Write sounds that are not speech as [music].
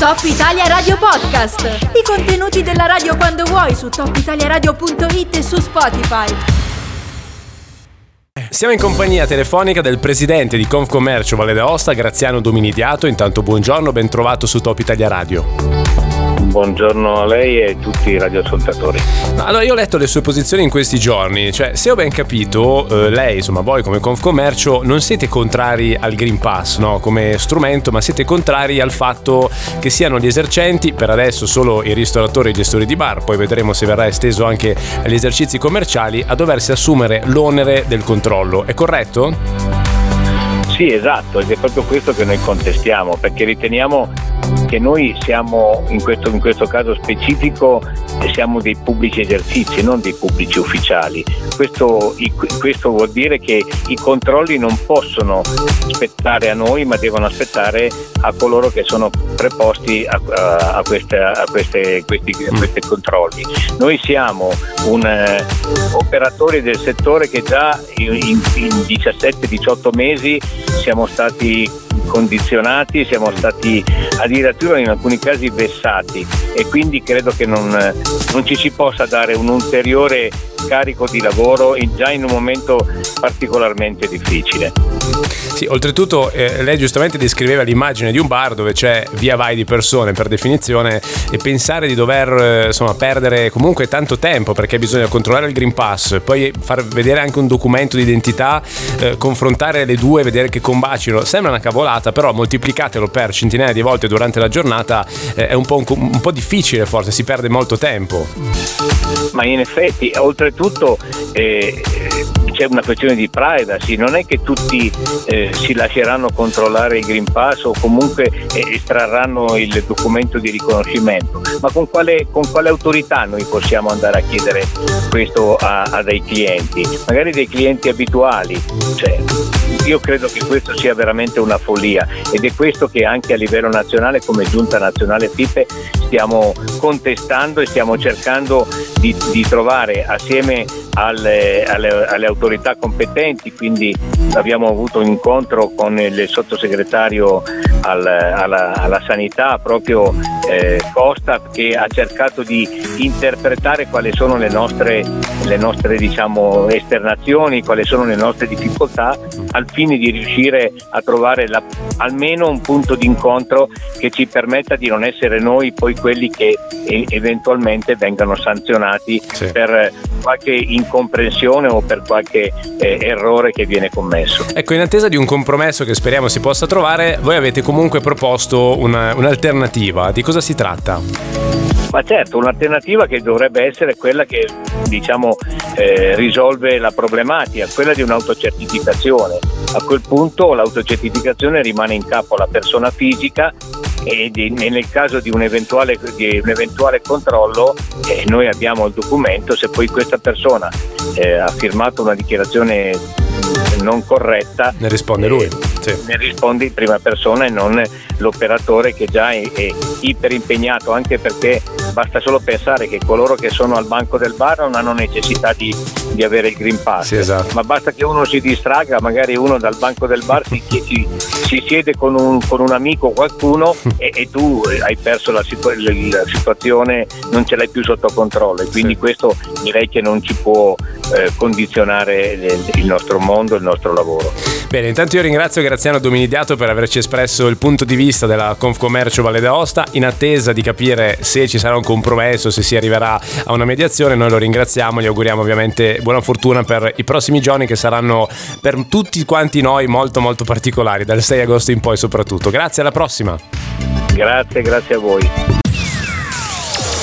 Top Italia Radio Podcast. I contenuti della radio quando vuoi su topitaliaradio.it e su Spotify. Siamo in compagnia telefonica del presidente di Confcommercio Valle d'Aosta, Graziano Dominidiato. Intanto buongiorno, ben trovato su Top Italia Radio. Buongiorno a lei e a tutti i radioascoltatori. Allora, io ho letto le sue posizioni in questi giorni, cioè se ho ben capito, eh, lei, insomma, voi come Confcommercio non siete contrari al Green Pass no? come strumento, ma siete contrari al fatto che siano gli esercenti, per adesso solo i ristoratori e i gestori di bar, poi vedremo se verrà esteso anche agli esercizi commerciali, a doversi assumere l'onere del controllo. È corretto? Sì, esatto, ed è proprio questo che noi contestiamo, perché riteniamo che noi siamo in questo, in questo caso specifico siamo dei pubblici esercizi, non dei pubblici ufficiali. Questo, questo, vuol dire che i controlli non possono aspettare a noi, ma devono aspettare a coloro che sono preposti a, a, queste, a queste, questi, questi, controlli. Noi siamo un eh, operatori del settore che già in, in 17-18 mesi siamo stati condizionati, siamo stati addirittura in alcuni casi vessati e quindi credo che non, non ci si possa dare un ulteriore carico di lavoro in, già in un momento particolarmente difficile. Sì, oltretutto eh, lei giustamente descriveva l'immagine di un bar dove c'è via vai di persone per definizione e pensare di dover eh, insomma, perdere comunque tanto tempo perché bisogna controllare il Green Pass, poi far vedere anche un documento di identità, eh, confrontare le due, vedere che combacino, sembra una cavolata, però moltiplicatelo per centinaia di volte durante la giornata eh, è un po', un, un po' difficile forse, si perde molto tempo. Ma in effetti, oltretutto eh, c'è una questione di privacy, non è che tutti eh, si lasceranno controllare il Green Pass o comunque eh, estrarranno il documento di riconoscimento, ma con quale, con quale, autorità noi possiamo andare a chiedere questo a, a dei clienti? Magari dei clienti abituali. Cioè, io credo che questo sia veramente una follia ed è questo che anche a livello nazionale come giunta nazionale FIPE stiamo contestando e stiamo cercando di, di trovare assieme alle, alle, alle, autorità competenti, quindi abbiamo avuto un incontro con il sottosegretario al, alla, alla, sanità proprio eh, Costa che ha cercato di interpretare quali sono le nostre, le nostre diciamo, esternazioni, quali sono le nostre difficoltà al fine di riuscire a trovare la, almeno un punto di incontro che ci permetta di non essere noi poi quelli che eventualmente vengano sanzionati sì. per qualche incomprensione o per qualche eh, errore che viene commesso. Ecco, in attesa di un compromesso che speriamo si possa trovare, voi avete comunque proposto una, un'alternativa. Di cosa si tratta? Ma certo, un'alternativa che dovrebbe essere quella che diciamo, eh, risolve la problematica, quella di un'autocertificazione. A quel punto l'autocertificazione rimane in capo alla persona fisica e di, nel caso di un eventuale, di un eventuale controllo eh, noi abbiamo il documento, se poi questa persona eh, ha firmato una dichiarazione non corretta ne risponde lui eh, sì. ne risponde in prima persona e non l'operatore che già è, è iper impegnato anche perché basta solo pensare che coloro che sono al banco del bar non hanno necessità di, di avere il Green Pass, sì, esatto. ma basta che uno si distraga, magari uno dal banco del bar si, si, si siede con un, con un, amico o qualcuno [laughs] e, e, tu hai perso la, situ- la, situazione, non ce l'hai più sotto controllo e quindi sì. questo direi che non ci può eh, condizionare il nostro mondo, il nostro lavoro. Bene, intanto io ringrazio Graziano Dominidiato per averci espresso il punto di vista della Confcommercio Valle d'Aosta in attesa di capire se ci sarà un compromesso, se si arriverà a una mediazione. Noi lo ringraziamo, gli auguriamo ovviamente buona fortuna per i prossimi giorni che saranno per tutti quanti noi molto molto particolari, dal 6 agosto in poi soprattutto. Grazie, alla prossima. Grazie, grazie a voi.